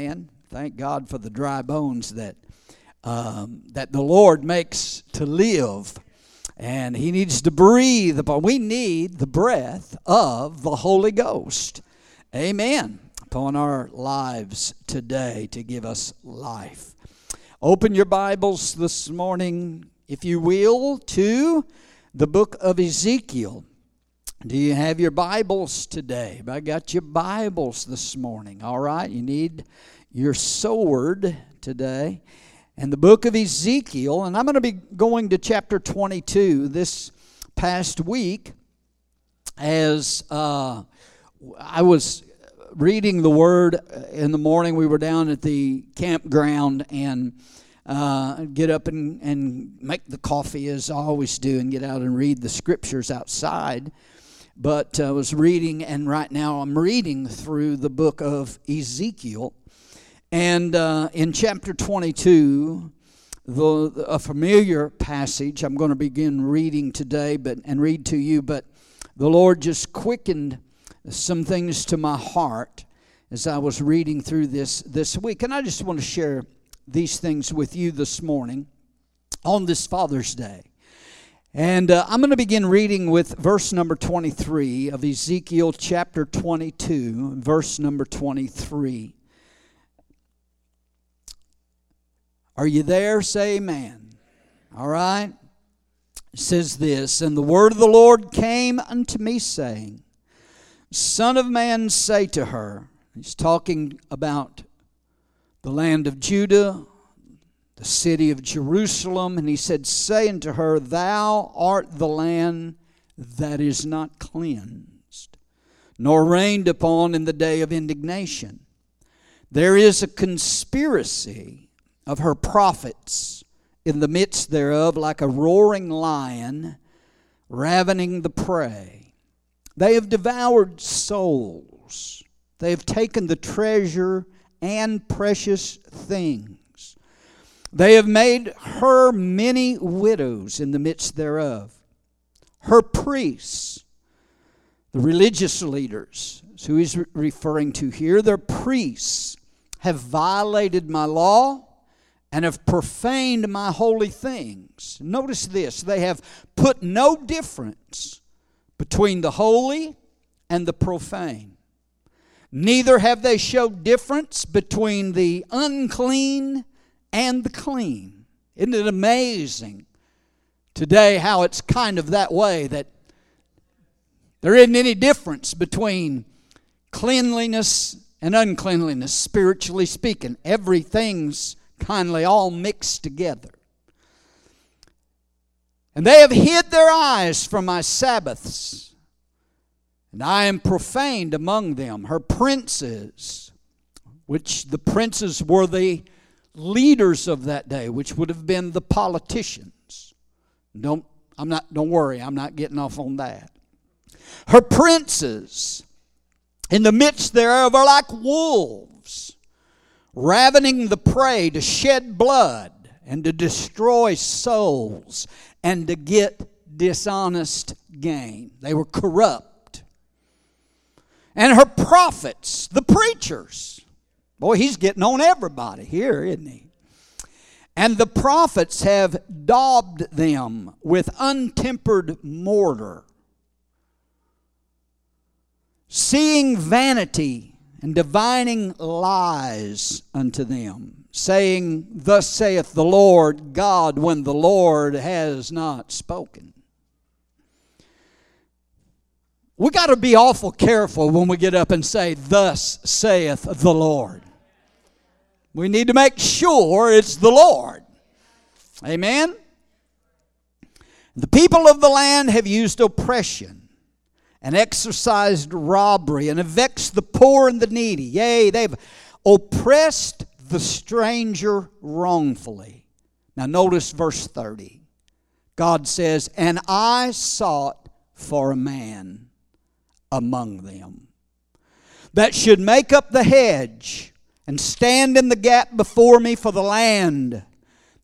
And thank God for the dry bones that um, that the Lord makes to live. And He needs to breathe upon. We need the breath of the Holy Ghost. Amen. Upon our lives today to give us life. Open your Bibles this morning, if you will, to the book of Ezekiel. Do you have your Bibles today? I got your Bibles this morning. All right, you need your sword today. And the book of Ezekiel, and I'm going to be going to chapter 22 this past week as uh, I was reading the word in the morning. We were down at the campground and uh, get up and, and make the coffee as I always do and get out and read the scriptures outside but I was reading, and right now I'm reading through the book of Ezekiel. And uh, in chapter 22, the, a familiar passage I'm going to begin reading today but, and read to you, but the Lord just quickened some things to my heart as I was reading through this this week. And I just want to share these things with you this morning on this Father's Day. And uh, I'm going to begin reading with verse number 23 of Ezekiel chapter 22, verse number 23. Are you there? Say amen. All right. It says this And the word of the Lord came unto me, saying, Son of man, say to her, He's talking about the land of Judah, the city of Jerusalem, and he said, Say unto her, Thou art the land that is not cleansed, nor rained upon in the day of indignation. There is a conspiracy of her prophets in the midst thereof, like a roaring lion ravening the prey. They have devoured souls, they have taken the treasure and precious things they have made her many widows in the midst thereof. Her priests, the religious leaders, who he's referring to here, their priests have violated my law and have profaned my holy things. Notice this they have put no difference between the holy and the profane. Neither have they showed difference between the unclean and the clean. Isn't it amazing today how it's kind of that way that there isn't any difference between cleanliness and uncleanliness, spiritually speaking? Everything's kindly all mixed together. And they have hid their eyes from my Sabbaths, and I am profaned among them. Her princes, which the princes were the leaders of that day, which would have been the politicians. Don't I'm not don't worry, I'm not getting off on that. Her princes in the midst thereof are like wolves, ravening the prey to shed blood and to destroy souls and to get dishonest gain. They were corrupt. And her prophets, the preachers, Boy, he's getting on everybody here, isn't he? And the prophets have daubed them with untempered mortar, seeing vanity and divining lies unto them, saying, Thus saith the Lord God, when the Lord has not spoken. We got to be awful careful when we get up and say, Thus saith the Lord. We need to make sure it's the Lord. Amen? The people of the land have used oppression and exercised robbery and have vexed the poor and the needy. Yea, they've oppressed the stranger wrongfully. Now, notice verse 30. God says, And I sought for a man among them that should make up the hedge and stand in the gap before me for the land,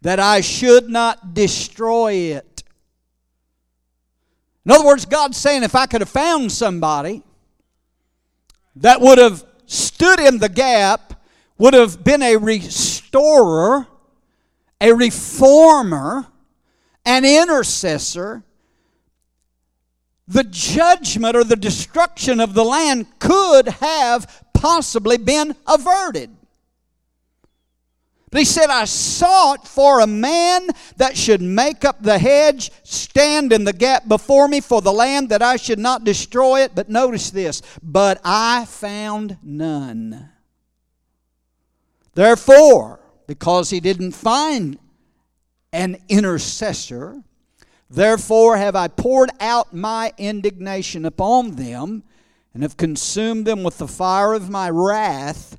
that I should not destroy it. In other words, God's saying if I could have found somebody that would have stood in the gap would have been a restorer, a reformer, an intercessor, the judgment or the destruction of the land could have possibly been averted. But he said, I sought for a man that should make up the hedge, stand in the gap before me for the land, that I should not destroy it. But notice this, but I found none. Therefore, because he didn't find an intercessor, therefore have I poured out my indignation upon them and have consumed them with the fire of my wrath.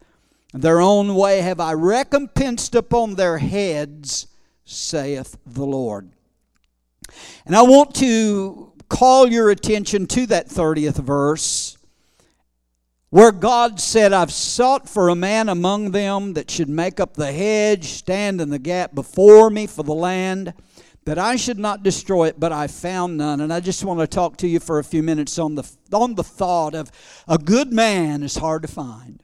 And their own way have I recompensed upon their heads, saith the Lord. And I want to call your attention to that 30th verse where God said, I've sought for a man among them that should make up the hedge, stand in the gap before me for the land, that I should not destroy it, but I found none. And I just want to talk to you for a few minutes on the, on the thought of a good man is hard to find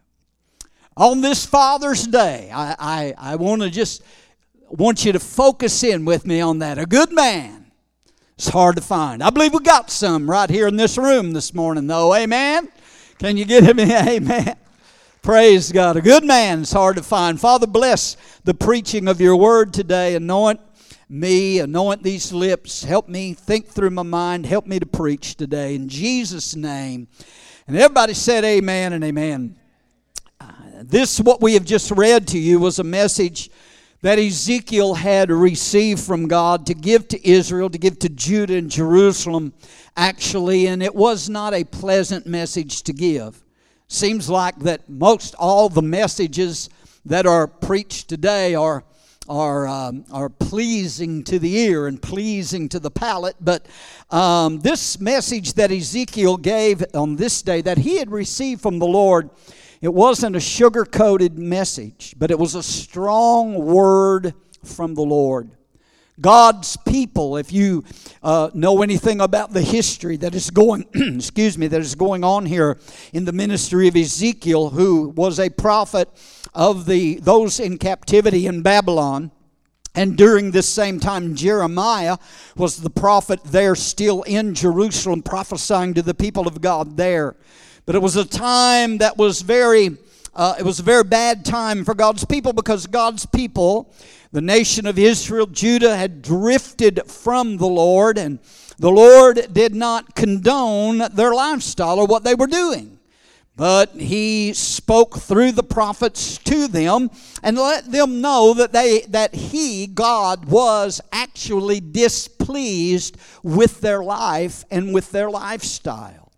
on this Father's Day, I, I, I want to just want you to focus in with me on that. A good man is hard to find. I believe we got some right here in this room this morning, though. Amen. Can you get me? Amen. Praise God. A good man is hard to find. Father, bless the preaching of your word today. Anoint me, anoint these lips. Help me think through my mind. Help me to preach today. In Jesus' name. And everybody said amen and amen. Uh, this, what we have just read to you, was a message that Ezekiel had received from God to give to Israel, to give to Judah and Jerusalem, actually, and it was not a pleasant message to give. Seems like that most all the messages that are preached today are are um, are pleasing to the ear and pleasing to the palate. But um, this message that Ezekiel gave on this day that he had received from the Lord it wasn't a sugar coated message, but it was a strong word from the Lord. God's people, if you uh, know anything about the history that is going, excuse me, that is going on here in the ministry of Ezekiel, who was a prophet of the those in captivity in Babylon. And during this same time, Jeremiah was the prophet there still in Jerusalem, prophesying to the people of God there. But it was a time that was very, uh, it was a very bad time for God's people because God's people, the nation of Israel, Judah, had drifted from the Lord, and the Lord did not condone their lifestyle or what they were doing. But he spoke through the prophets to them and let them know that they that he God was actually displeased with their life and with their lifestyle.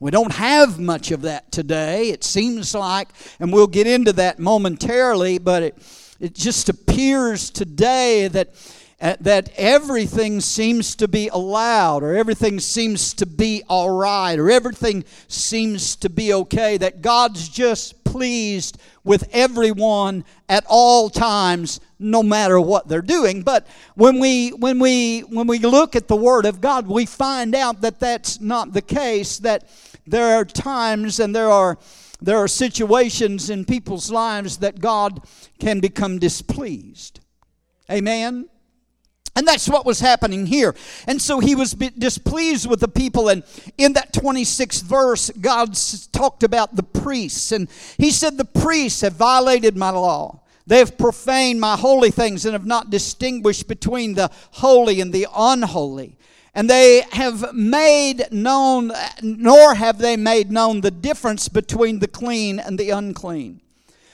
We don't have much of that today. It seems like, and we'll get into that momentarily, but it, it just appears today that, uh, that everything seems to be allowed, or everything seems to be all right, or everything seems to be okay, that God's just pleased with everyone at all times no matter what they're doing. But when we when we when we look at the word of god we find out that that's not the case that there are times and there are there are situations in people's lives that God can become displeased. Amen. And that's what was happening here. And so he was displeased with the people. And in that 26th verse, God talked about the priests. And he said, The priests have violated my law. They have profaned my holy things and have not distinguished between the holy and the unholy. And they have made known, nor have they made known the difference between the clean and the unclean.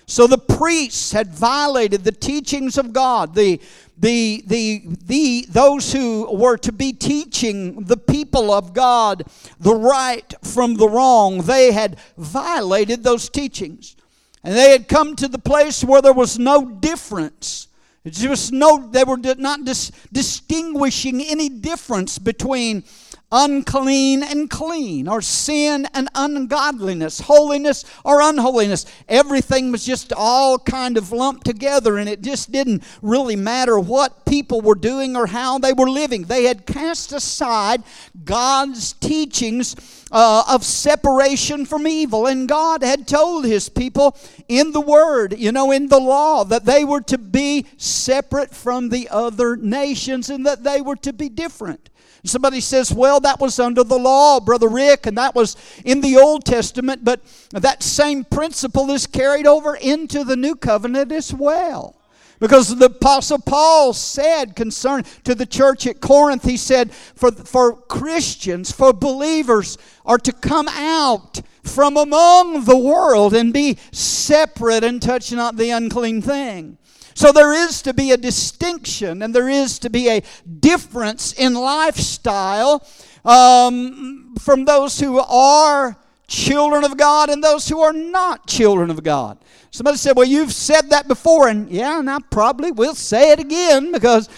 So the priests had violated the teachings of God. The, the, the, the, those who were to be teaching the people of God the right from the wrong, they had violated those teachings. And they had come to the place where there was no difference there was no, they were not dis- distinguishing any difference between unclean and clean, or sin and ungodliness, holiness or unholiness. Everything was just all kind of lumped together, and it just didn't really matter what people were doing or how they were living. They had cast aside God's teachings uh, of separation from evil, and God had told His people in the Word, you know, in the law, that they were to be separate from the other nations and that they were to be different. Somebody says, well, that was under the law, Brother Rick, and that was in the Old Testament, but that same principle is carried over into the New Covenant as well. Because the Apostle Paul said concerning to the church at Corinth, he said, for, for Christians, for believers, are to come out from among the world and be separate and touch not the unclean thing. So there is to be a distinction and there is to be a difference in lifestyle um, from those who are children of God and those who are not children of God. Somebody said, Well, you've said that before, and yeah, and I probably will say it again because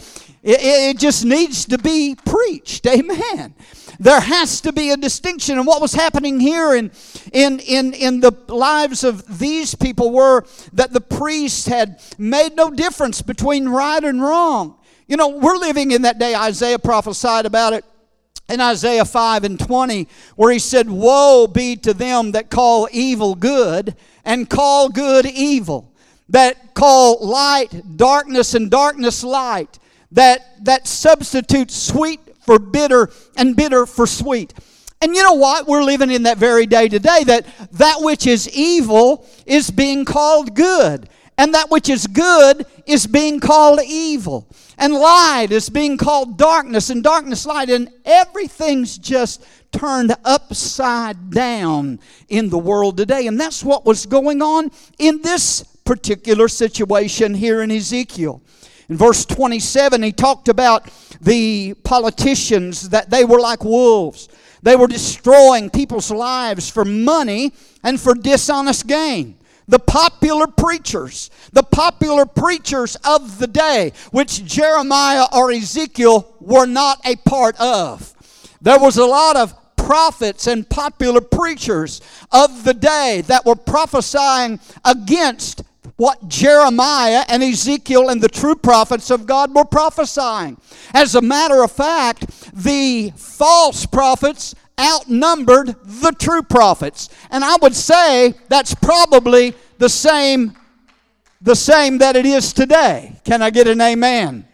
it, it just needs to be preached. Amen. There has to be a distinction. And what was happening here in, in, in, in the lives of these people were that the priests had made no difference between right and wrong. You know, we're living in that day. Isaiah prophesied about it in Isaiah 5 and 20, where he said, Woe be to them that call evil good and call good evil, that call light darkness and darkness light, that, that substitute sweet for bitter and bitter for sweet. And you know what? We're living in that very day today that that which is evil is being called good. And that which is good is being called evil. And light is being called darkness, and darkness light. And everything's just turned upside down in the world today. And that's what was going on in this particular situation here in Ezekiel. In verse 27, he talked about the politicians that they were like wolves. They were destroying people's lives for money and for dishonest gain. The popular preachers, the popular preachers of the day, which Jeremiah or Ezekiel were not a part of. There was a lot of prophets and popular preachers of the day that were prophesying against what Jeremiah and Ezekiel and the true prophets of God were prophesying. As a matter of fact, the false prophets outnumbered the true prophets. And I would say that's probably the same the same that it is today. Can I get an amen?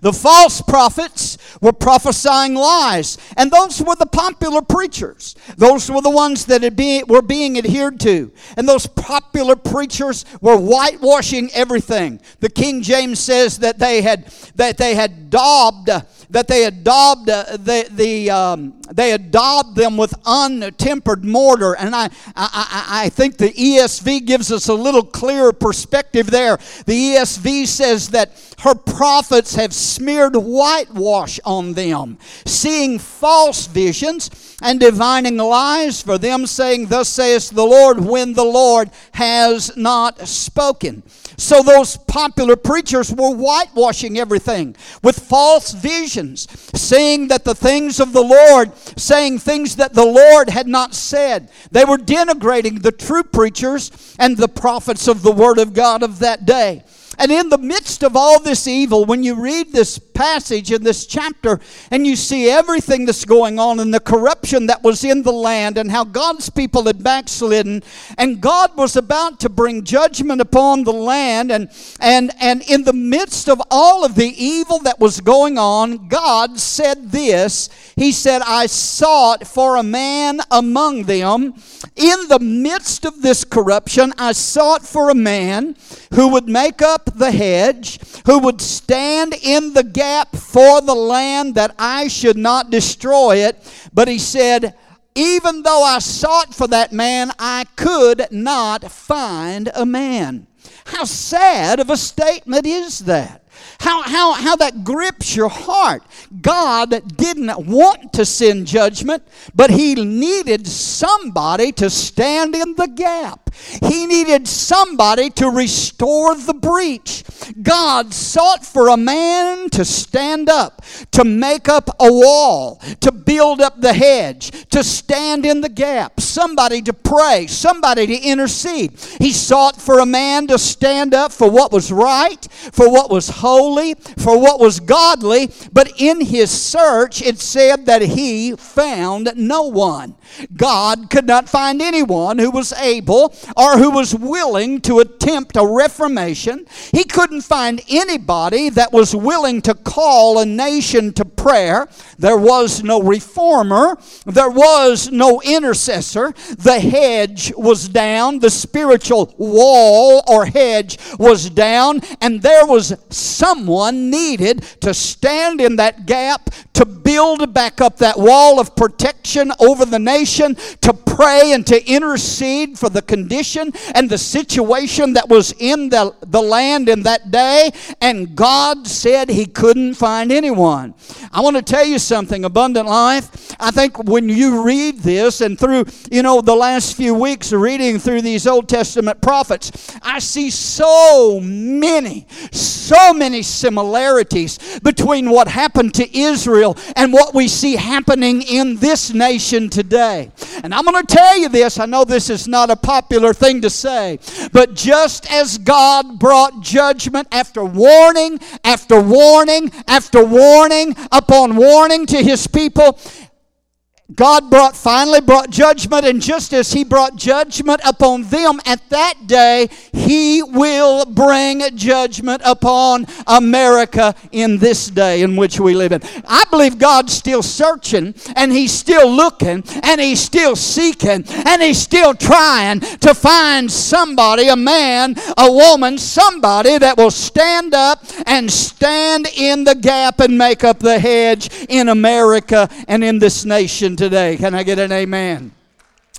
The false prophets were prophesying lies, and those were the popular preachers. Those were the ones that be, were being adhered to. And those popular preachers were whitewashing everything. The King James says that they had that they had daubed that they had daubed uh, the, the um, they daubed them with untempered mortar. And I, I, I think the ESV gives us a little clearer perspective there. The ESV says that her prophets have smeared whitewash on them, seeing false visions and divining lies for them, saying, Thus saith the Lord, when the Lord has not spoken. So those popular preachers were whitewashing everything with false visions, saying that the things of the Lord, saying things that the Lord had not said. They were denigrating the true preachers and the prophets of the Word of God of that day. And in the midst of all this evil, when you read this passage in this chapter and you see everything that's going on and the corruption that was in the land and how God's people had backslidden and God was about to bring judgment upon the land and and and in the midst of all of the evil that was going on, God said this. He said, "I sought for a man among them in the midst of this corruption. I sought for a man who would make up the hedge, who would stand in the for the land that I should not destroy it. But he said, even though I sought for that man, I could not find a man. How sad of a statement is that? How, how, how that grips your heart. God didn't want to send judgment, but He needed somebody to stand in the gap. He needed somebody to restore the breach. God sought for a man to stand up, to make up a wall, to build up the hedge, to stand in the gap, somebody to pray, somebody to intercede. He sought for a man to stand up for what was right, for what was holy, for what was godly, but in his search it said that he found no one. God could not find anyone who was able or who was willing to attempt a reformation. He couldn't find anybody that was willing to call a nation to prayer. There was no reformer, there was no intercessor. The hedge was down, the spiritual wall or hedge was down, and there was someone needed to stand in that gap to build back up that wall of protection over the nation, to pray and to intercede for the condition and the situation that was in the, the land in that day. And God said He couldn't find anyone. I want to tell you something, Abundant Life. I think when you read this and through, you know, the last few weeks reading through these Old Testament prophets, I see so many, so many similarities between what happened to Israel and what we see happening in this nation today. And I'm going to tell you this, I know this is not a popular thing to say, but just as God brought judgment after warning, after warning, after warning upon warning to his people, God brought finally brought judgment, and just as He brought judgment upon them at that day, He will bring judgment upon America in this day in which we live in. I believe God's still searching, and He's still looking, and He's still seeking, and He's still trying to find somebody, a man, a woman, somebody that will stand up and stand in the gap and make up the hedge in America and in this nation today. Can I get an amen?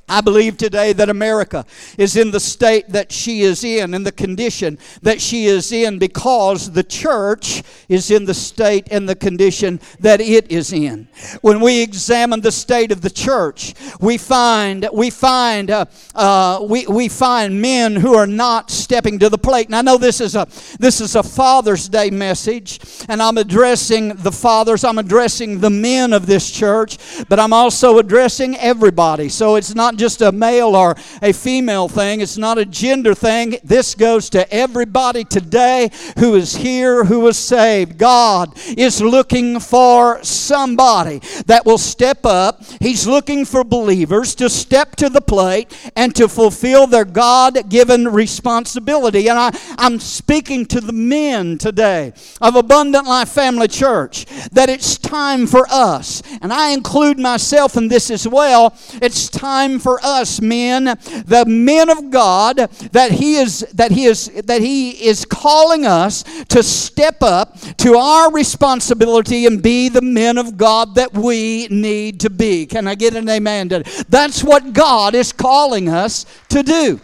I believe today that America is in the state that she is in, in the condition that she is in, because the church is in the state and the condition that it is in. When we examine the state of the church, we find we find uh, uh, we, we find men who are not stepping to the plate. And I know this is a this is a Father's Day message, and I'm addressing the fathers. I'm addressing the men of this church, but I'm also addressing everybody. So it's not just a male or a female thing, it's not a gender thing. This goes to everybody today who is here, who is saved. God is looking for somebody that will step up. He's looking for believers to step to the plate and to fulfill their God given responsibility. And I, I'm speaking to the men today of Abundant Life Family Church that it's time for us, and I include myself in this as well, it's time for us men, the men of God, that He is that He is that He is calling us to step up to our responsibility and be the men of God that we need to be. Can I get an amen? That's what God is calling us to do.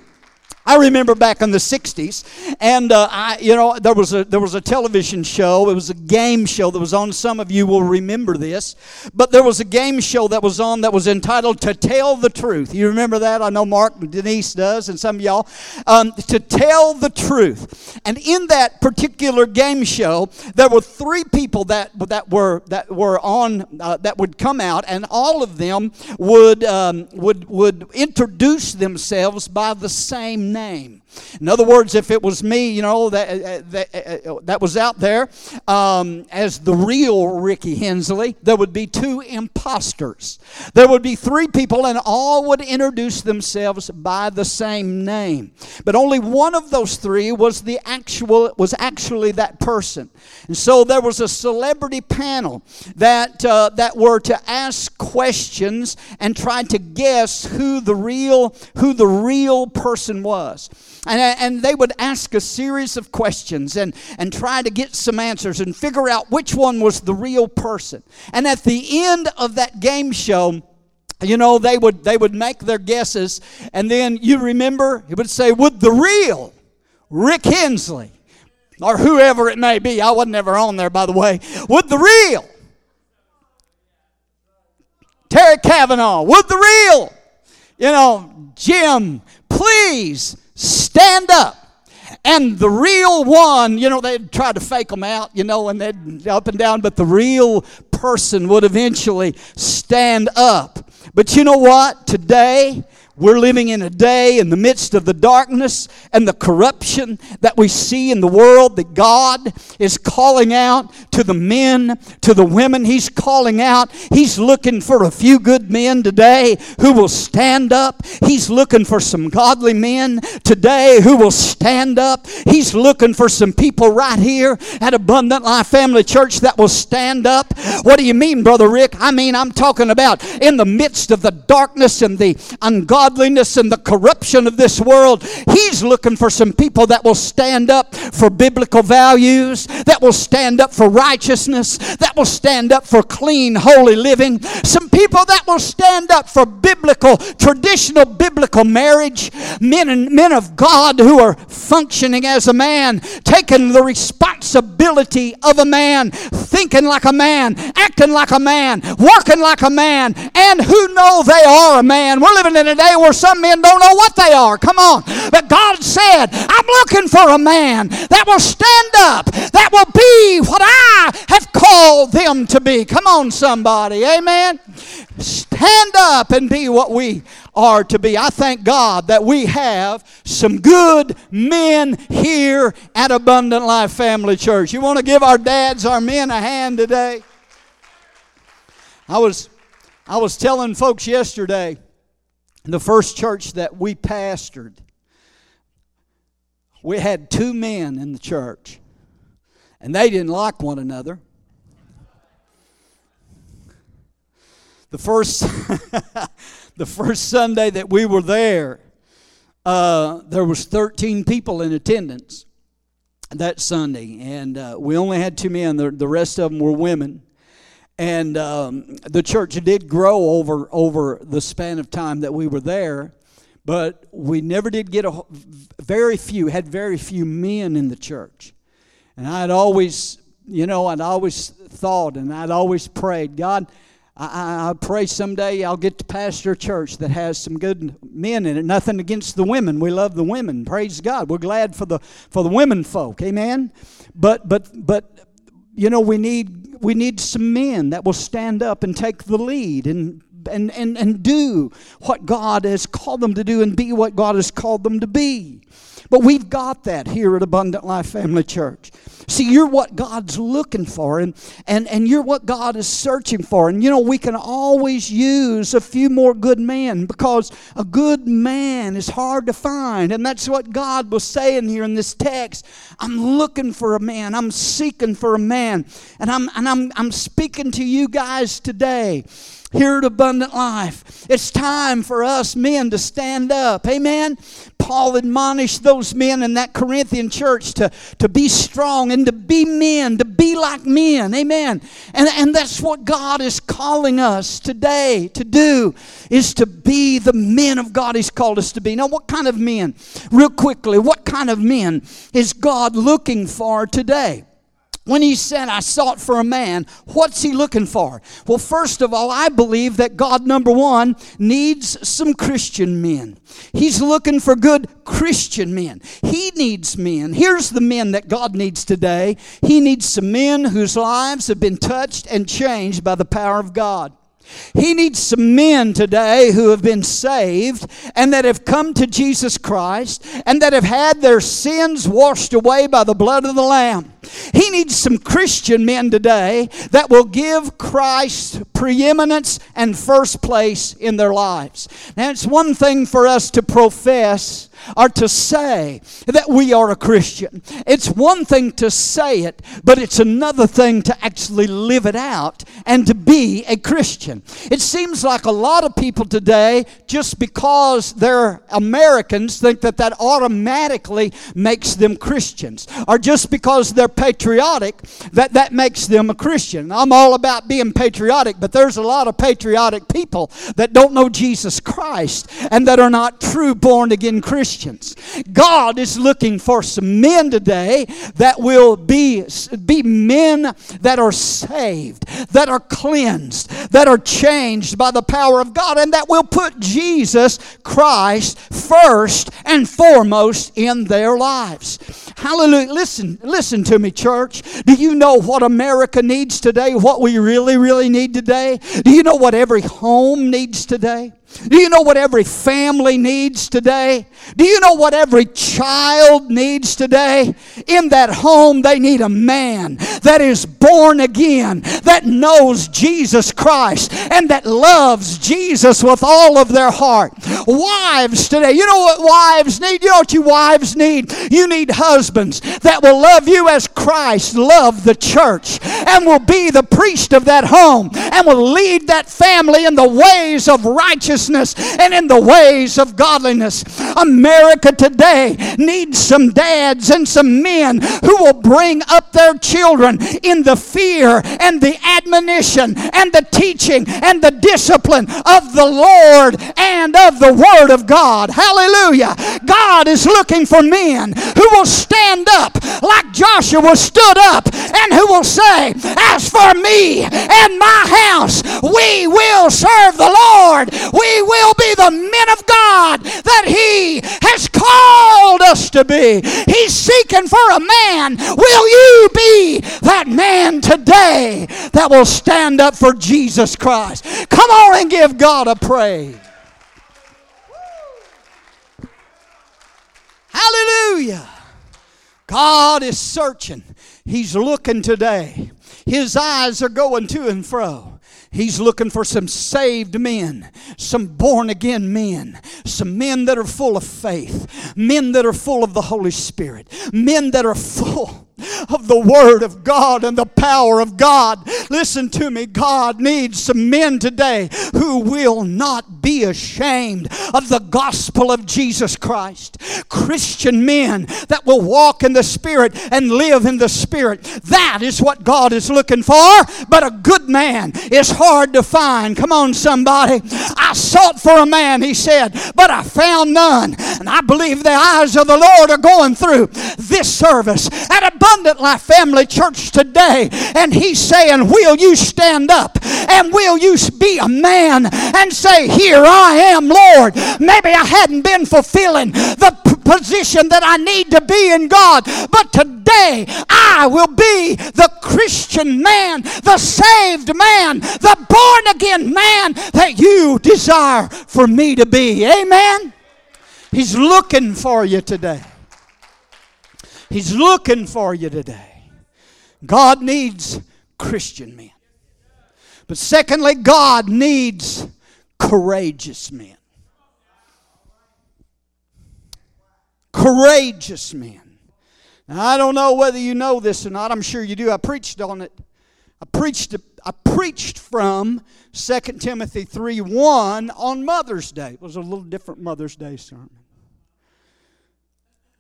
I remember back in the '60s, and uh, I, you know, there was a there was a television show. It was a game show that was on. Some of you will remember this, but there was a game show that was on that was entitled "To Tell the Truth." You remember that? I know Mark and Denise does, and some of y'all. Um, to tell the truth, and in that particular game show, there were three people that that were that were on uh, that would come out, and all of them would um, would would introduce themselves by the same name. In other words, if it was me, you know, that, uh, that, uh, that was out there um, as the real Ricky Hensley, there would be two imposters. There would be three people, and all would introduce themselves by the same name. But only one of those three was the actual was actually that person. And so there was a celebrity panel that uh, that were to ask questions and try to guess who the real who the real person was. And, uh, and they would ask a series of questions and, and try to get some answers and figure out which one was the real person. And at the end of that game show, you know, they would they would make their guesses, and then you remember he would say, "Would the real Rick Hensley, or whoever it may be, I wasn't ever on there, by the way, would the real Terry Kavanaugh, would the real you know, Jim, please stand up. And the real one, you know, they'd try to fake them out, you know, and they'd up and down, but the real person would eventually stand up. But you know what? Today, we're living in a day in the midst of the darkness and the corruption that we see in the world that God is calling out to the men, to the women. He's calling out. He's looking for a few good men today who will stand up. He's looking for some godly men today who will stand up. He's looking for some people right here at Abundant Life Family Church that will stand up. What do you mean, Brother Rick? I mean, I'm talking about in the midst of the darkness and the ungodly ungodliness and the corruption of this world, He's looking for some people that will stand up for biblical values, that will stand up for righteousness, that will stand up for clean, holy living. Some people that will stand up for biblical, traditional biblical marriage. Men and men of God who are functioning as a man, taking the responsibility of a man, thinking like a man, acting like a man, working like a man, and who know they are a man. We're living in a day where some men don't know what they are. Come on. But God said, I'm looking for a man that will stand up, that will be what I have called them to be. Come on, somebody. Amen. Stand up and be what we are to be. I thank God that we have some good men here at Abundant Life Family Church. You want to give our dads, our men, a hand today? I was, I was telling folks yesterday the first church that we pastored, we had two men in the church, and they didn't like one another. The first, the first Sunday that we were there, uh, there was 13 people in attendance that Sunday, and uh, we only had two men. The, the rest of them were women and um, the church did grow over over the span of time that we were there but we never did get a very few had very few men in the church and i'd always you know i'd always thought and i'd always prayed god I, I pray someday I'll get to pastor a church that has some good men in it. Nothing against the women. We love the women. Praise God. We're glad for the for the women folk. Amen. But but but you know we need we need some men that will stand up and take the lead and and, and, and do what God has called them to do and be what God has called them to be. But we've got that here at Abundant Life Family Church. See, you're what God's looking for, and, and, and you're what God is searching for. And you know, we can always use a few more good men because a good man is hard to find. And that's what God was saying here in this text. I'm looking for a man, I'm seeking for a man. And I'm, and I'm, I'm speaking to you guys today here at Abundant Life. It's time for us men to stand up. Amen. Paul admonished those men in that Corinthian church to, to be strong and to be men, to be like men. Amen. And, and that's what God is calling us today to do, is to be the men of God He's called us to be. Now, what kind of men? Real quickly, what kind of men is God looking for today? When he said, I sought for a man, what's he looking for? Well, first of all, I believe that God, number one, needs some Christian men. He's looking for good Christian men. He needs men. Here's the men that God needs today He needs some men whose lives have been touched and changed by the power of God. He needs some men today who have been saved and that have come to Jesus Christ and that have had their sins washed away by the blood of the Lamb. He needs some Christian men today that will give Christ preeminence and first place in their lives. Now, it's one thing for us to profess or to say that we are a Christian. It's one thing to say it, but it's another thing to actually live it out and to be a Christian. It seems like a lot of people today, just because they're Americans, think that that automatically makes them Christians, or just because they're patriotic, that that makes them a Christian. I'm all about being patriotic, but there's a lot of patriotic people that don't know Jesus Christ and that are not true born again Christians Christians. God is looking for some men today that will be, be men that are saved, that are cleansed, that are changed by the power of God, and that will put Jesus Christ first and foremost in their lives. Hallelujah. Listen, listen to me, church. Do you know what America needs today? What we really, really need today? Do you know what every home needs today? Do you know what every family needs today? Do you know what every child needs today? In that home, they need a man that is born again, that knows Jesus Christ, and that loves Jesus with all of their heart. Wives today, you know what wives need? You know what you wives need? You need husbands that will love you as Christ loved the church and will be the priest of that home and will lead that family in the ways of righteousness and in the ways of godliness. America today needs some dads and some men who will bring up their children in the fear and the admonition and the teaching and the discipline of the Lord and of the Word of God. Hallelujah. God is looking for men who will stand up like Joshua stood up and who will say, As for me and my house, we will serve the Lord. We will be the men of God that He has called us to be. He's seeking for a man. Will you be that man today that will stand up for Jesus Christ? Come on and give God a praise. Hallelujah. God is searching. He's looking today. His eyes are going to and fro. He's looking for some saved men, some born again men, some men that are full of faith, men that are full of the Holy Spirit, men that are full of the Word of God and the power of God. Listen to me. God needs some men today who will not be ashamed of the gospel of Jesus Christ. Christian men that will walk in the Spirit and live in the Spirit. That is what God is looking for. But a good man is hard to find. Come on, somebody. I sought for a man, he said, but I found none. And I believe the eyes of the Lord are going through this service at above Abundant Life Family Church today, and He's saying, Will you stand up and will you be a man and say, Here I am, Lord? Maybe I hadn't been fulfilling the p- position that I need to be in God, but today I will be the Christian man, the saved man, the born again man that you desire for me to be. Amen. He's looking for you today. He's looking for you today. God needs Christian men. But secondly, God needs courageous men. Courageous men. Now, I don't know whether you know this or not. I'm sure you do. I preached on it. I preached I preached from 2 Timothy 3 1 on Mother's Day. It was a little different Mother's Day sermon.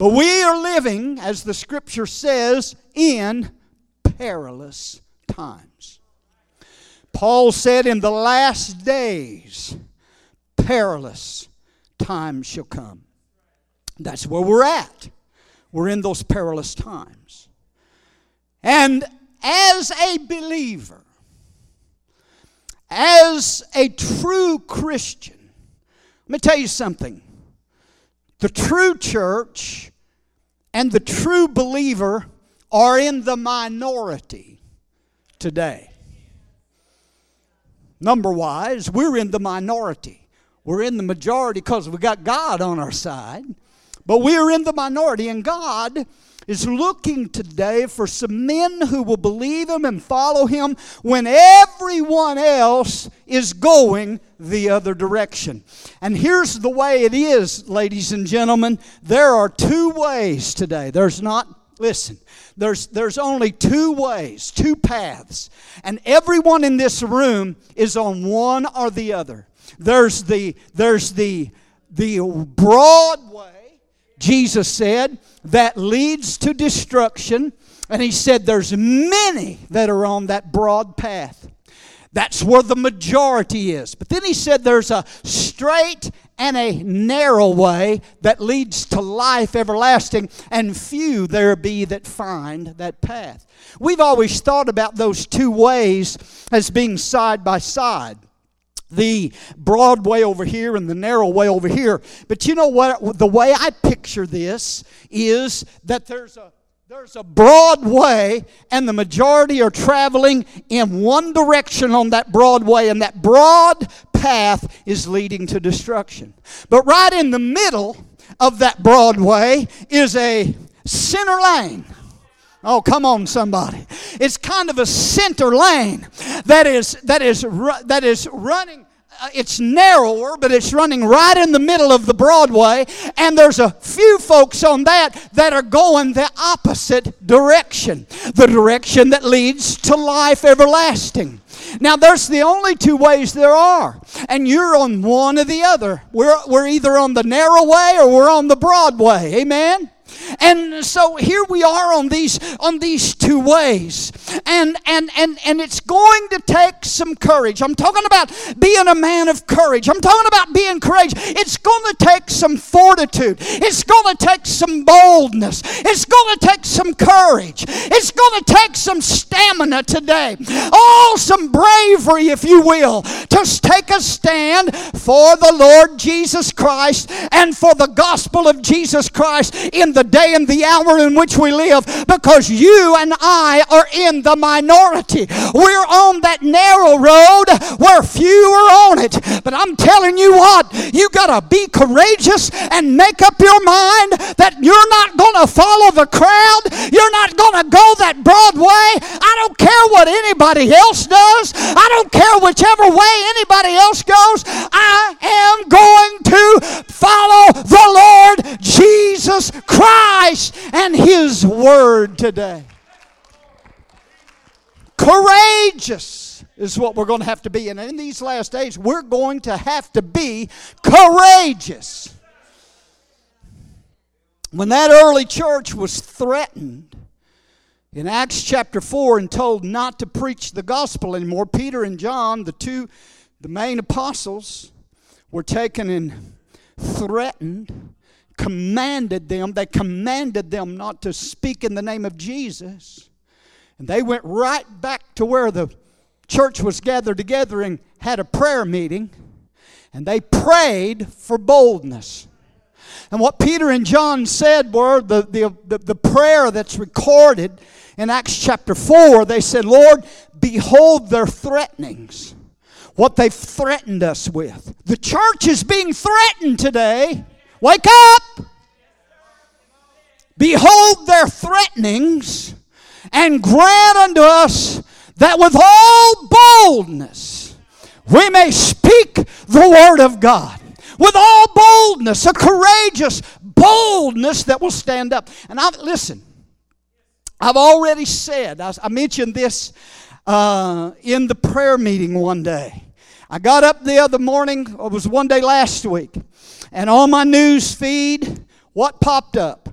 But we are living, as the scripture says, in perilous times. Paul said, In the last days, perilous times shall come. That's where we're at. We're in those perilous times. And as a believer, as a true Christian, let me tell you something. The true church and the true believer are in the minority today. Number wise, we're in the minority. We're in the majority because we've got God on our side, but we're in the minority, and God is looking today for some men who will believe Him and follow Him when everyone else is going the other direction. And here's the way it is, ladies and gentlemen. There are two ways today. There's not, listen, there's, there's only two ways, two paths. And everyone in this room is on one or the other. There's the, there's the, the broad way Jesus said, that leads to destruction. And he said, There's many that are on that broad path. That's where the majority is. But then he said, There's a straight and a narrow way that leads to life everlasting, and few there be that find that path. We've always thought about those two ways as being side by side the broad way over here and the narrow way over here. But you know what? The way I picture this is that there's a there's a broad way, and the majority are traveling in one direction on that broad way, and that broad path is leading to destruction. But right in the middle of that broad way is a center lane. Oh, come on, somebody. It's kind of a center lane that is, that is, that is running uh, it's narrower, but it's running right in the middle of the broad way, and there's a few folks on that that are going the opposite direction the direction that leads to life everlasting. Now, there's the only two ways there are, and you're on one or the other. We're, we're either on the narrow way or we're on the broad way. Amen? And so here we are on these on these two ways. And and and and it's going to take some courage. I'm talking about being a man of courage. I'm talking about being courageous. It's going to take some fortitude. It's going to take some boldness. It's going to take some courage. It's going to take some stamina today. Oh, some bravery if you will to take a stand for the Lord Jesus Christ and for the gospel of Jesus Christ in the day and the hour in which we live because you and I are in the minority. We're on that narrow road where few are on it. But I'm telling you what, you got to be courageous and make up your mind that you're not going to follow the crowd. You're not going to go that broad way. I don't care what anybody else does. I don't care whichever way anybody else goes am going to follow the Lord Jesus Christ. Christ and His Word today. Courageous is what we're going to have to be. And in these last days, we're going to have to be courageous. When that early church was threatened in Acts chapter 4 and told not to preach the gospel anymore, Peter and John, the two, the main apostles, were taken and threatened commanded them, they commanded them not to speak in the name of Jesus. And they went right back to where the church was gathered together and had a prayer meeting. And they prayed for boldness. And what Peter and John said were the, the, the, the, prayer that's recorded in Acts chapter 4. They said, Lord, behold their threatenings, what they've threatened us with. The church is being threatened today Wake up! Behold their threatenings, and grant unto us that with all boldness we may speak the word of God. With all boldness, a courageous boldness that will stand up. And I've, listen, I've already said, I, I mentioned this uh, in the prayer meeting one day. I got up the other morning, it was one day last week, and on my news feed, what popped up?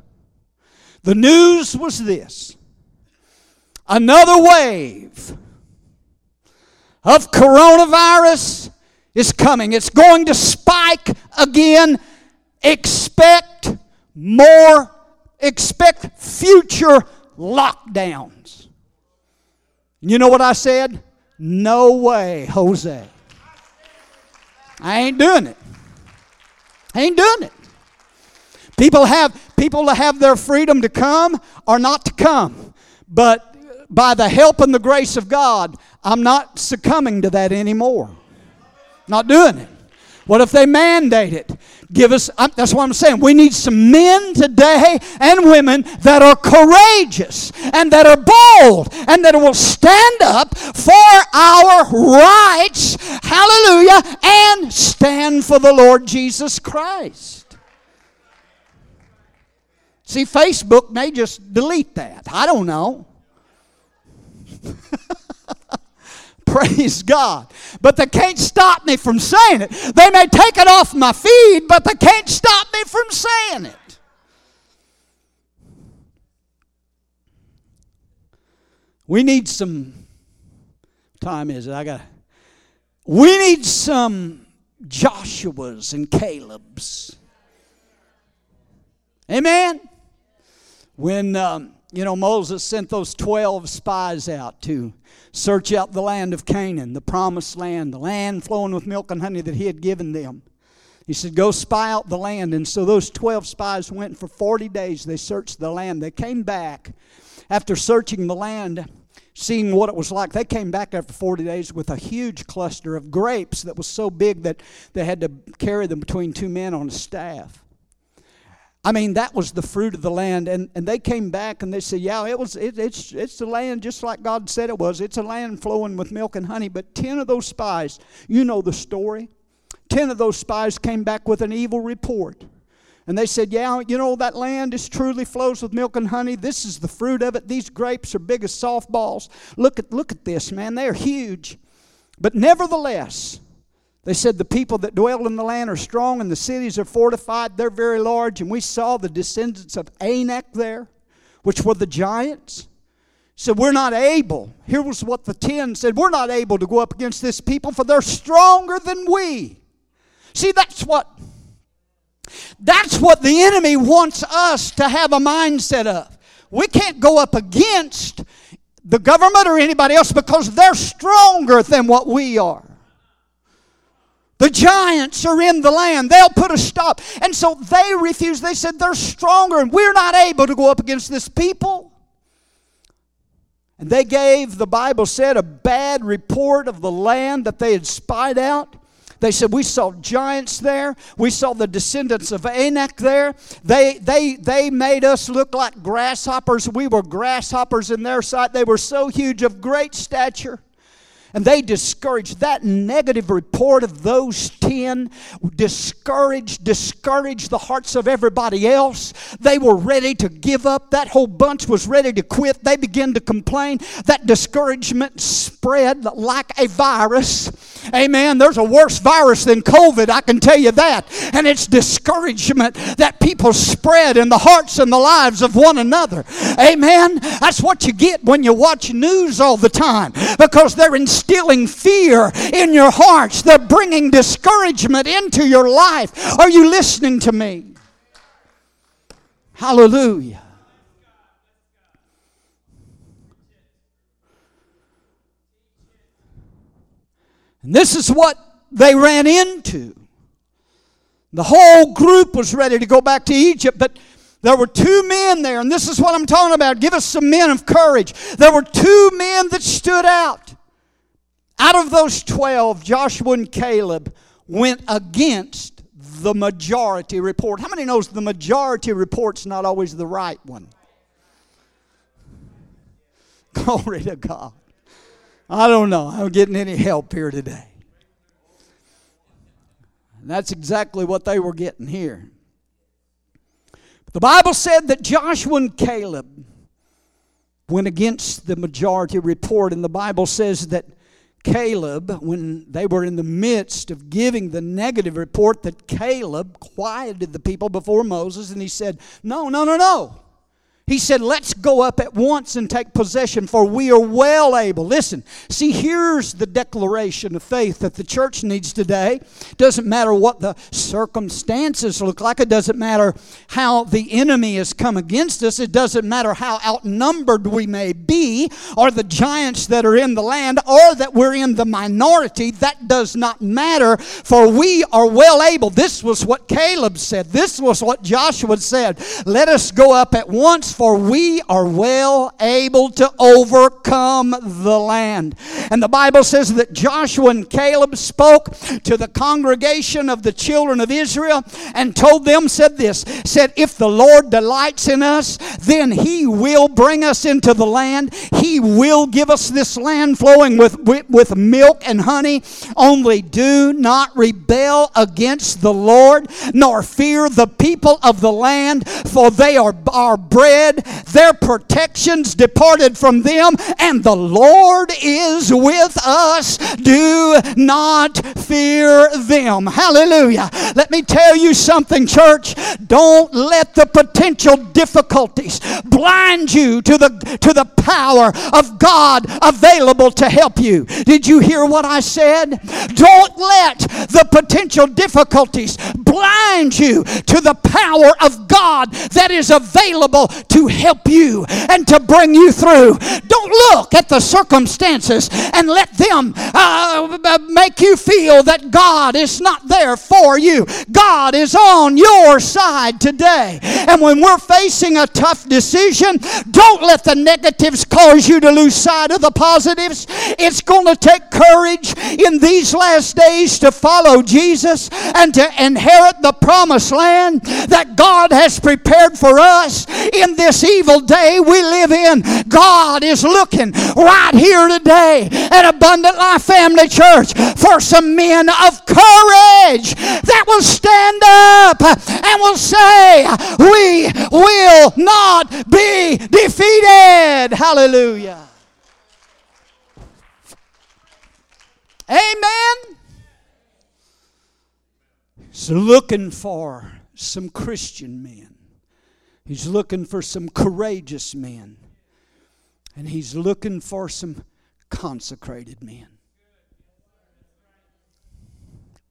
The news was this another wave of coronavirus is coming. It's going to spike again. Expect more, expect future lockdowns. You know what I said? No way, Jose. I ain't doing it. I ain't doing it. People have people have their freedom to come or not to come. But by the help and the grace of God, I'm not succumbing to that anymore. Not doing it. What if they mandate it? Give us, that's what I'm saying. We need some men today and women that are courageous and that are bold and that will stand up for our rights, hallelujah, and stand for the Lord Jesus Christ. See, Facebook may just delete that. I don't know. Praise God. But they can't stop me from saying it. They may take it off my feed, but they can't stop me from saying it. We need some time is it? I got We need some Joshua's and Caleb's. Amen. When um, you know Moses sent those twelve spies out to search out the land of Canaan, the promised land, the land flowing with milk and honey that he had given them. He said, Go spy out the land. And so those 12 spies went for 40 days. They searched the land. They came back after searching the land, seeing what it was like. They came back after 40 days with a huge cluster of grapes that was so big that they had to carry them between two men on a staff. I mean, that was the fruit of the land. And, and they came back and they said, Yeah, it was, it, it's, it's the land just like God said it was. It's a land flowing with milk and honey. But 10 of those spies, you know the story. 10 of those spies came back with an evil report. And they said, Yeah, you know, that land is truly flows with milk and honey. This is the fruit of it. These grapes are big as softballs. Look at, look at this, man. They're huge. But nevertheless, they said the people that dwell in the land are strong and the cities are fortified. They're very large. And we saw the descendants of Anak there, which were the giants. So we're not able. Here was what the ten said we're not able to go up against this people, for they're stronger than we. See, that's what that's what the enemy wants us to have a mindset of. We can't go up against the government or anybody else because they're stronger than what we are. The giants are in the land. They'll put a stop. And so they refused. They said they're stronger and we're not able to go up against this people. And they gave, the Bible said, a bad report of the land that they had spied out. They said, We saw giants there. We saw the descendants of Anak there. They, they, they made us look like grasshoppers. We were grasshoppers in their sight. They were so huge, of great stature. And they discouraged that negative report of those 10, discouraged, discouraged the hearts of everybody else. They were ready to give up. That whole bunch was ready to quit. They began to complain. That discouragement spread like a virus. Amen. There's a worse virus than COVID, I can tell you that. And it's discouragement that people spread in the hearts and the lives of one another. Amen. That's what you get when you watch news all the time because they're instilling fear in your hearts. They're bringing discouragement into your life. Are you listening to me? Hallelujah. And this is what they ran into. The whole group was ready to go back to Egypt, but there were two men there, and this is what I'm talking about. Give us some men of courage. There were two men that stood out. Out of those 12, Joshua and Caleb went against the majority report. How many knows the majority report's not always the right one? Glory to God. I don't know. I'm getting any help here today. And that's exactly what they were getting here. The Bible said that Joshua and Caleb went against the majority report, and the Bible says that Caleb, when they were in the midst of giving the negative report, that Caleb quieted the people before Moses and he said, No, no, no, no. He said, Let's go up at once and take possession, for we are well able. Listen, see, here's the declaration of faith that the church needs today. Doesn't matter what the circumstances look like, it doesn't matter how the enemy has come against us, it doesn't matter how outnumbered we may be, or the giants that are in the land, or that we're in the minority. That does not matter, for we are well able. This was what Caleb said, this was what Joshua said. Let us go up at once for we are well able to overcome the land. And the Bible says that Joshua and Caleb spoke to the congregation of the children of Israel and told them, said this, said, If the Lord delights in us, then he will bring us into the land. He will give us this land flowing with, with, with milk and honey. Only do not rebel against the Lord, nor fear the people of the land, for they are our bread their protections departed from them, and the Lord is with us. Do not fear them. Hallelujah. Let me tell you something, church. Don't let the potential difficulties blind you to the, to the power of God available to help you. Did you hear what I said? Don't let the potential difficulties blind you to the power of God that is available to help you and to bring you through. Don't look at the circumstances and let them uh, make you feel that God is not there for you. God is on your side today. And when we're facing a tough decision, don't let the negatives cause you to lose sight of the positives. It's going to take courage in these last days to follow Jesus and to inherit the promised land that God has prepared for us in this evil day we live in. God is looking right here today at Abundant Life Family Church for some men of courage that will stand up and will say, We will not be defeated. Hallelujah. Amen. He's looking for some Christian men. He's looking for some courageous men. And he's looking for some consecrated men.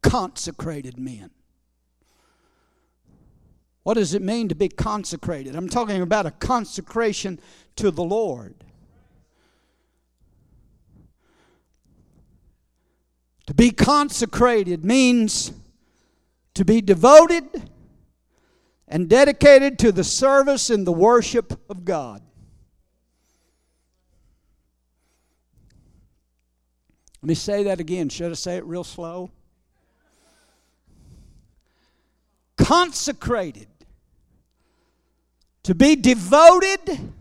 Consecrated men. What does it mean to be consecrated? I'm talking about a consecration to the Lord. To be consecrated means to be devoted and dedicated to the service and the worship of God. Let me say that again. Should I say it real slow? Consecrated. To be devoted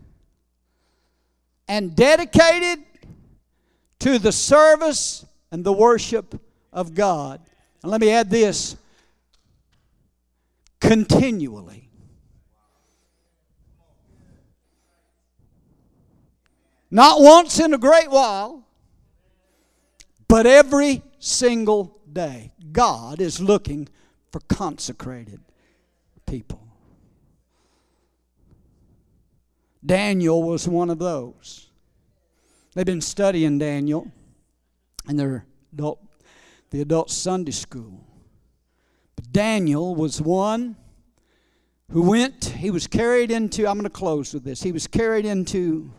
and dedicated to the service and the worship of God. And let me add this continually. Not once in a great while, but every single day. God is looking for consecrated people. Daniel was one of those. They've been studying Daniel in their adult, the adult Sunday school. But Daniel was one who went, he was carried into, I'm going to close with this. He was carried into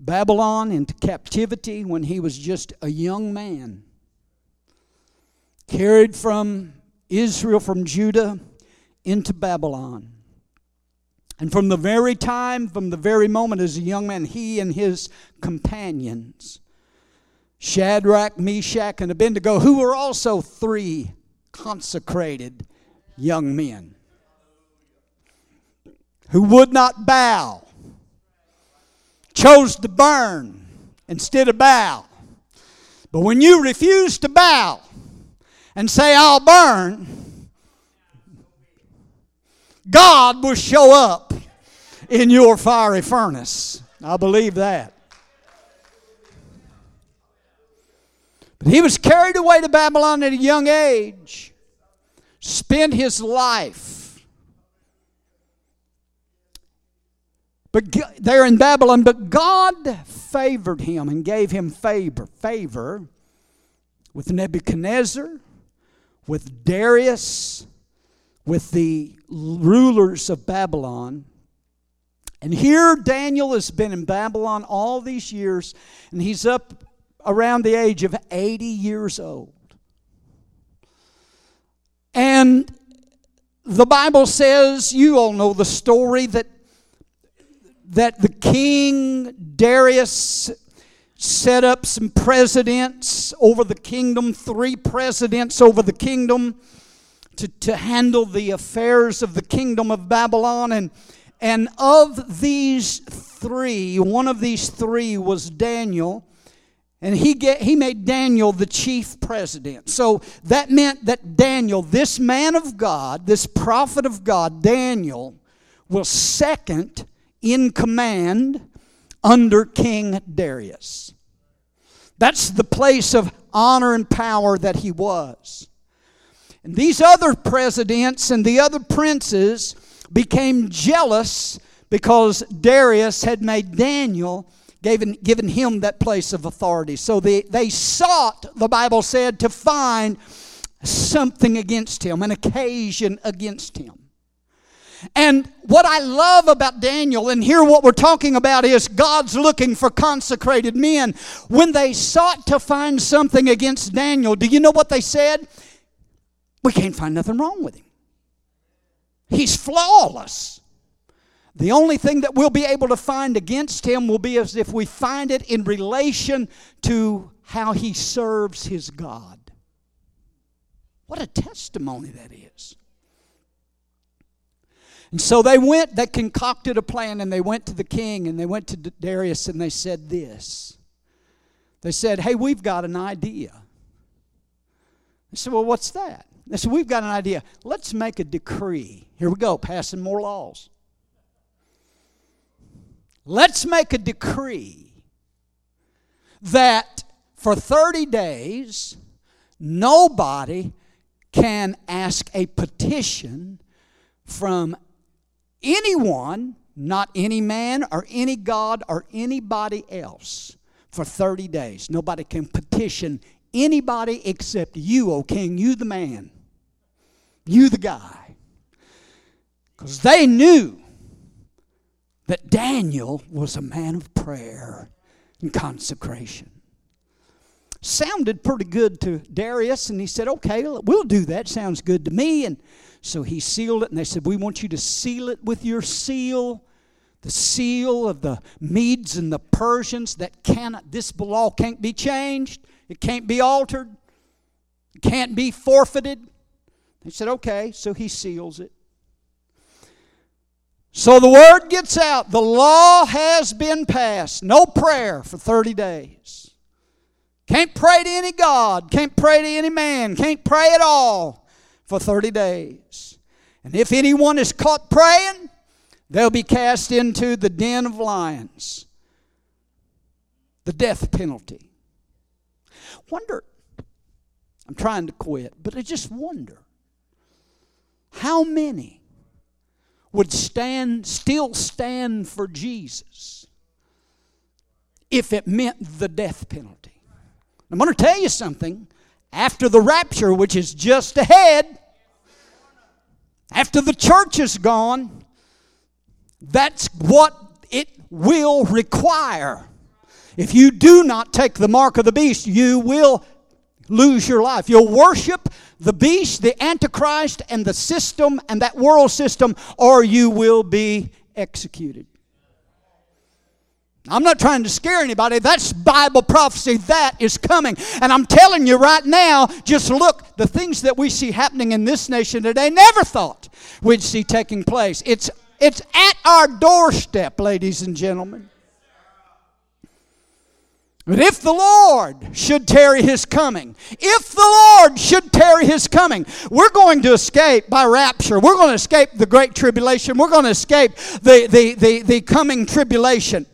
Babylon, into captivity when he was just a young man. Carried from Israel, from Judah, into Babylon. And from the very time, from the very moment as a young man, he and his companions Shadrach, Meshach, and Abednego, who were also three consecrated young men who would not bow, chose to burn instead of bow. But when you refuse to bow and say, I'll burn, God will show up in your fiery furnace. I believe that. He was carried away to Babylon at a young age, spent his life. But there in Babylon, but God favored him and gave him favor, favor with Nebuchadnezzar, with Darius, with the rulers of Babylon. And here Daniel has been in Babylon all these years, and he's up around the age of 80 years old. And the Bible says, you all know the story that that the king Darius set up some presidents over the kingdom, three presidents over the kingdom to, to handle the affairs of the kingdom of Babylon. And, and of these three, one of these three was Daniel. And he, get, he made Daniel the chief president. So that meant that Daniel, this man of God, this prophet of God, Daniel, was second in command under King Darius. That's the place of honor and power that he was. And these other presidents and the other princes became jealous because Darius had made Daniel given, given him that place of authority. So they, they sought, the Bible said, to find something against him, an occasion against him. And what I love about Daniel, and here what we're talking about is God's looking for consecrated men. When they sought to find something against Daniel, do you know what they said? We can't find nothing wrong with him. He's flawless. The only thing that we'll be able to find against him will be as if we find it in relation to how he serves his God. What a testimony that is. And so they went, they concocted a plan, and they went to the king and they went to Darius and they said this. They said, Hey, we've got an idea. They said, Well, what's that? They said, We've got an idea. Let's make a decree. Here we go, passing more laws. Let's make a decree that for 30 days, nobody can ask a petition from anyone, not any man or any God or anybody else, for 30 days. Nobody can petition anybody except you, O king, you the man, you the guy. Because they knew that Daniel was a man of prayer and consecration. Sounded pretty good to Darius, and he said, Okay, we'll do that. Sounds good to me. And so he sealed it, and they said, We want you to seal it with your seal, the seal of the Medes and the Persians that cannot, this law can't be changed, it can't be altered, it can't be forfeited. They said, Okay, so he seals it. So the word gets out. The law has been passed. No prayer for 30 days. Can't pray to any God. Can't pray to any man. Can't pray at all for 30 days. And if anyone is caught praying, they'll be cast into the den of lions. The death penalty. Wonder, I'm trying to quit, but I just wonder how many would stand, still stand for Jesus if it meant the death penalty. I'm going to tell you something. After the rapture, which is just ahead, after the church is gone, that's what it will require. If you do not take the mark of the beast, you will lose your life. You'll worship the beast, the antichrist, and the system and that world system, or you will be executed. I'm not trying to scare anybody. That's Bible prophecy. That is coming. And I'm telling you right now, just look, the things that we see happening in this nation today, never thought we'd see taking place. It's, it's at our doorstep, ladies and gentlemen. But if the Lord should tarry his coming, if the Lord should tarry his coming, we're going to escape by rapture. We're going to escape the great tribulation. We're going to escape the, the, the, the coming tribulation.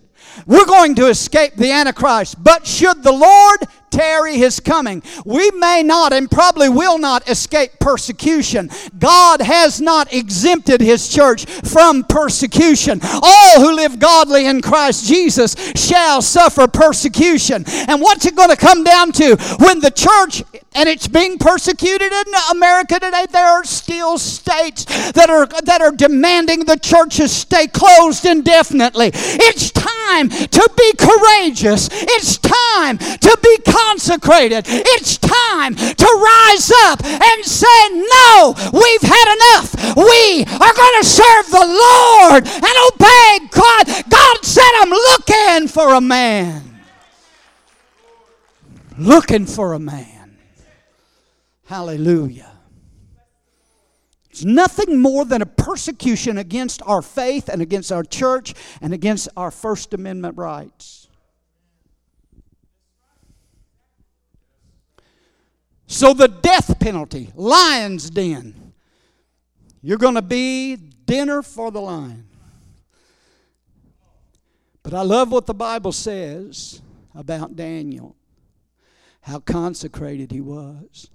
We're going to escape the Antichrist. But should the Lord tarry his coming. We may not and probably will not escape persecution. God has not exempted his church from persecution. All who live godly in Christ Jesus shall suffer persecution. And what's it going to come down to? When the church and it's being persecuted in America today, there are still states that are that are demanding the churches stay closed indefinitely. It's time to be courageous. It's time to be consecrated. It's time to rise up and say, No, we've had enough. We are going to serve the Lord and obey God. God said, I'm looking for a man. Looking for a man. Hallelujah. It's nothing more than a persecution against our faith and against our church and against our First Amendment rights. So, the death penalty, lion's den. You're going to be dinner for the lion. But I love what the Bible says about Daniel, how consecrated he was.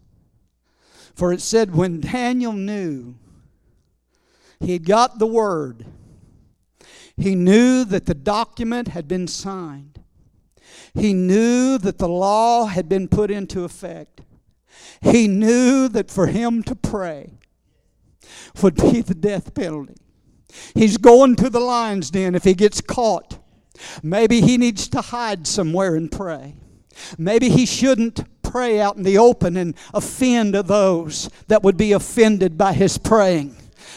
For it said, when Daniel knew he had got the word, he knew that the document had been signed. He knew that the law had been put into effect. He knew that for him to pray would be the death penalty. He's going to the lion's den if he gets caught. Maybe he needs to hide somewhere and pray. Maybe he shouldn't pray out in the open and offend those that would be offended by his praying.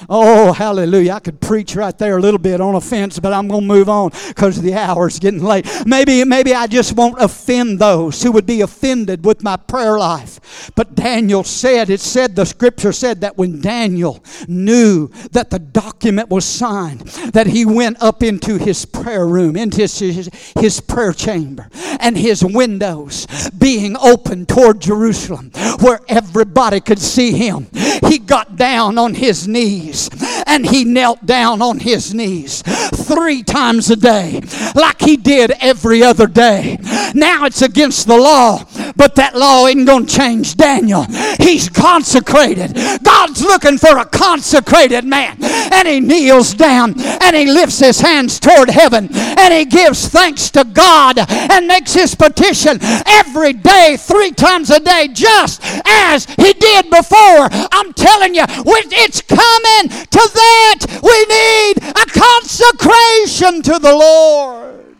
Oh, hallelujah. I could preach right there a little bit on offense, but I'm going to move on because the hour's getting late. Maybe, maybe I just won't offend those who would be offended with my prayer life. But Daniel said, it said, the scripture said that when Daniel knew that the document was signed, that he went up into his prayer room, into his, his, his prayer chamber, and his windows being open toward Jerusalem, where everybody could see him. He got down on his knees knees and he knelt down on his knees three times a day like he did every other day. Now it's against the law, but that law ain't going to change Daniel. He's consecrated. God's looking for a consecrated man. And he kneels down and he lifts his hands toward heaven and he gives thanks to God and makes his petition every day, three times a day, just as he did before. I'm telling you, it's coming to that, we need a consecration to the Lord.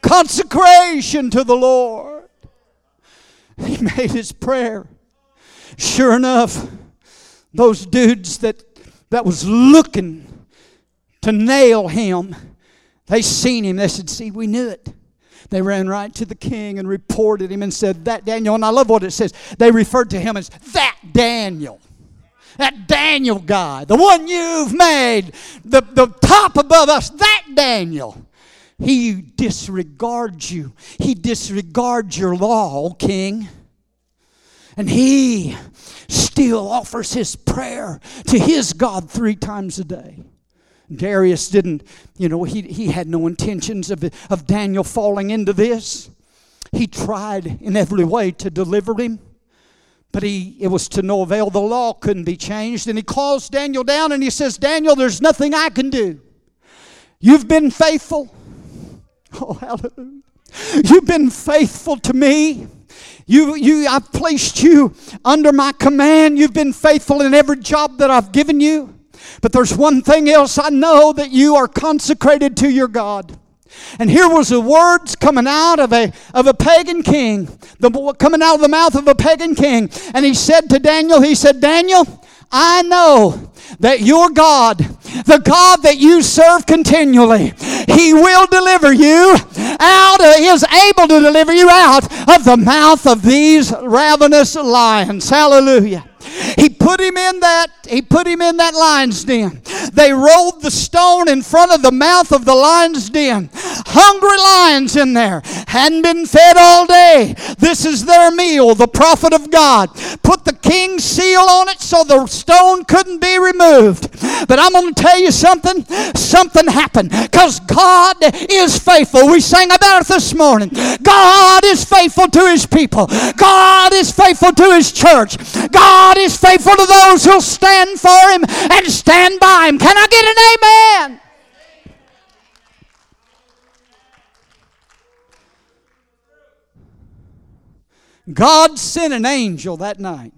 Consecration to the Lord. He made his prayer. Sure enough, those dudes that, that was looking to nail him, they seen him. They said, See, we knew it. They ran right to the king and reported him and said, That Daniel. And I love what it says. They referred to him as that Daniel. That Daniel guy, the one you've made, the, the top above us, that Daniel. He disregards you. He disregards your law, king. And he still offers his prayer to his God three times a day. Darius didn't, you know, he, he had no intentions of, of Daniel falling into this. He tried in every way to deliver him, but he, it was to no avail. The law couldn't be changed. And he calls Daniel down and he says, Daniel, there's nothing I can do. You've been faithful. Oh, hallelujah. You've been faithful to me. You, you, I've placed you under my command. You've been faithful in every job that I've given you. But there's one thing else I know that you are consecrated to your God. And here was the words coming out of a, of a pagan king, the, coming out of the mouth of a pagan king. And he said to Daniel, he said, Daniel, I know that your God, the God that you serve continually, He will deliver you out, of, is able to deliver you out of the mouth of these ravenous lions. Hallelujah. He put him in that, he put him in that lion's den. They rolled the stone in front of the mouth of the lion's den. Hungry lions in there. Hadn't been fed all day. This is their meal, the prophet of God. Put the king's seal on it so the stone couldn't be removed. But I'm going to tell you something. Something happened because God is faithful. We sang about it this morning. God is faithful to his people. God is faithful to his church. God is faithful to those who'll stand for him and stand by him. Can I get an amen? God sent an angel that night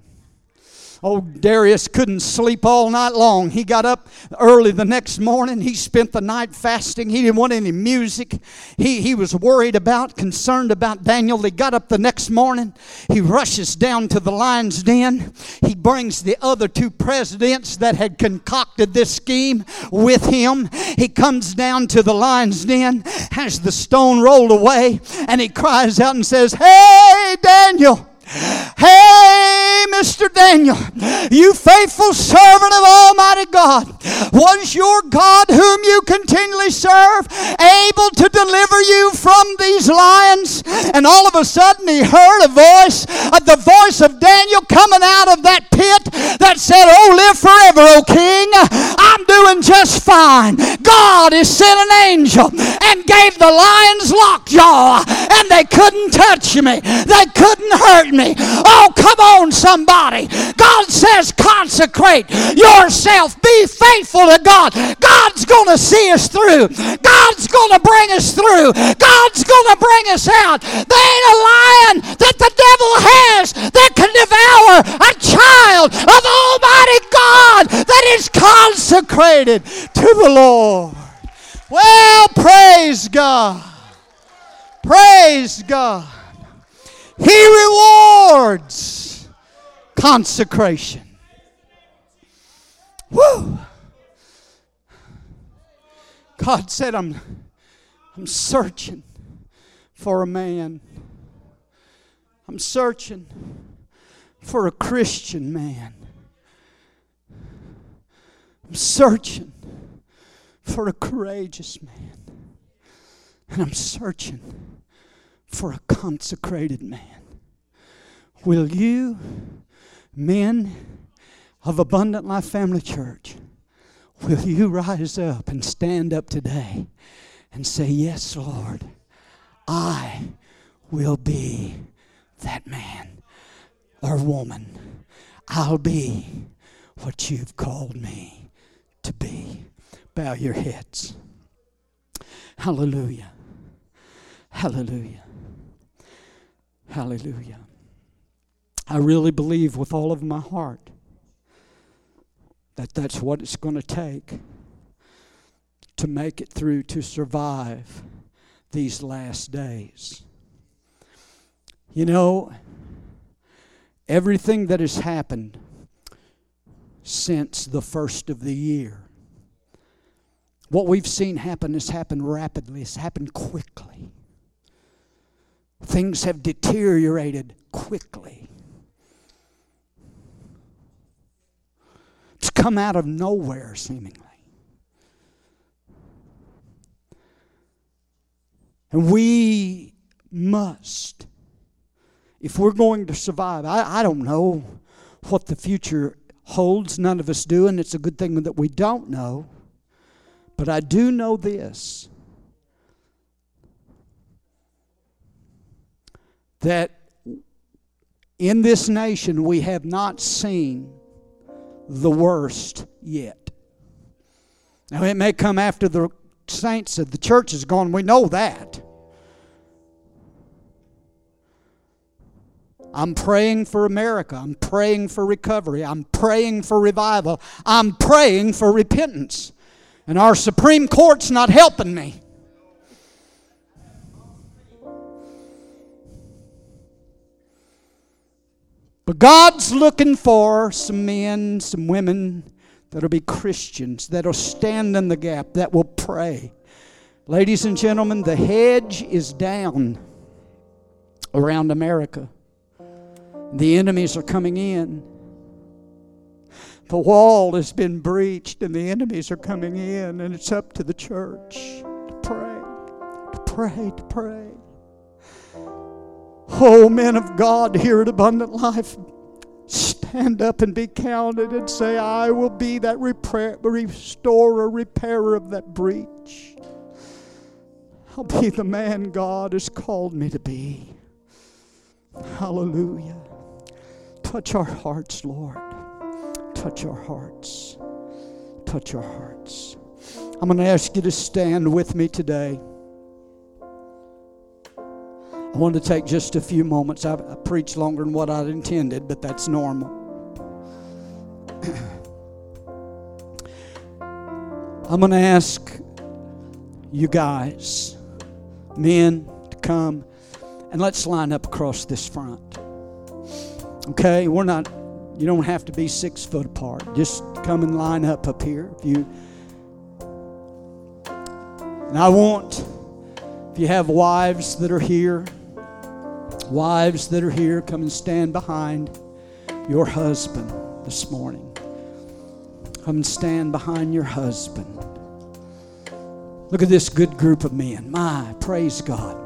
Old Darius couldn't sleep all night long. He got up early the next morning. He spent the night fasting. He didn't want any music. He, he was worried about, concerned about Daniel. He got up the next morning. He rushes down to the lion's den. He brings the other two presidents that had concocted this scheme with him. He comes down to the lion's den, has the stone rolled away, and he cries out and says, Hey, Daniel! Hey, Mr. Daniel, you faithful servant of Almighty God, was your God, whom you continually serve, able to deliver you from these lions? And all of a sudden, he heard a voice, uh, the voice of Daniel coming out of that pit that said, Oh, live forever, O king. I'm doing just fine. God has sent an angel and gave the lions lockjaw, and they couldn't touch me, they couldn't hurt me. Oh, come on, somebody. God says, consecrate yourself. Be faithful to God. God's going to see us through. God's going to bring bring us through. God's going to bring us out. There ain't a lion that the devil has that can devour a child of Almighty God that is consecrated to the Lord. Well, praise God. Praise God. He rewards consecration. Woo! God said, I'm, I'm searching for a man. I'm searching for a Christian man. I'm searching for a courageous man. And I'm searching for a consecrated man. Will you, men of Abundant Life Family Church, will you rise up and stand up today and say, Yes, Lord, I will be that man or woman. I'll be what you've called me to be. Bow your heads. Hallelujah. Hallelujah. Hallelujah. I really believe with all of my heart that that's what it's going to take to make it through, to survive these last days. You know, everything that has happened since the first of the year, what we've seen happen has happened rapidly, it's happened quickly. Things have deteriorated quickly. It's come out of nowhere, seemingly. And we must, if we're going to survive, I, I don't know what the future holds. None of us do, and it's a good thing that we don't know. But I do know this that in this nation we have not seen the worst yet. Now, it may come after the saints of the church is gone. We know that. I'm praying for America. I'm praying for recovery. I'm praying for revival. I'm praying for repentance. And our Supreme Court's not helping me. But God's looking for some men, some women that'll be Christians, that'll stand in the gap, that will pray. Ladies and gentlemen, the hedge is down around America. The enemies are coming in. The wall has been breached and the enemies are coming in, and it's up to the church to pray, to pray, to pray. Oh, men of God here at Abundant Life, stand up and be counted and say, I will be that repair, restorer, repairer of that breach. I'll be the man God has called me to be. Hallelujah. Touch our hearts, Lord. Touch our hearts. Touch our hearts. I'm going to ask you to stand with me today. I wanted to take just a few moments. I, preached longer than what I'd intended, but that's normal. I'm going to ask you guys, men, to come and let's line up across this front. Okay? We're not, you don't have to be six foot apart. Just come and line up up here. If you, and I want, if you have wives that are here, Wives that are here, come and stand behind your husband this morning. Come and stand behind your husband. Look at this good group of men. My, praise God.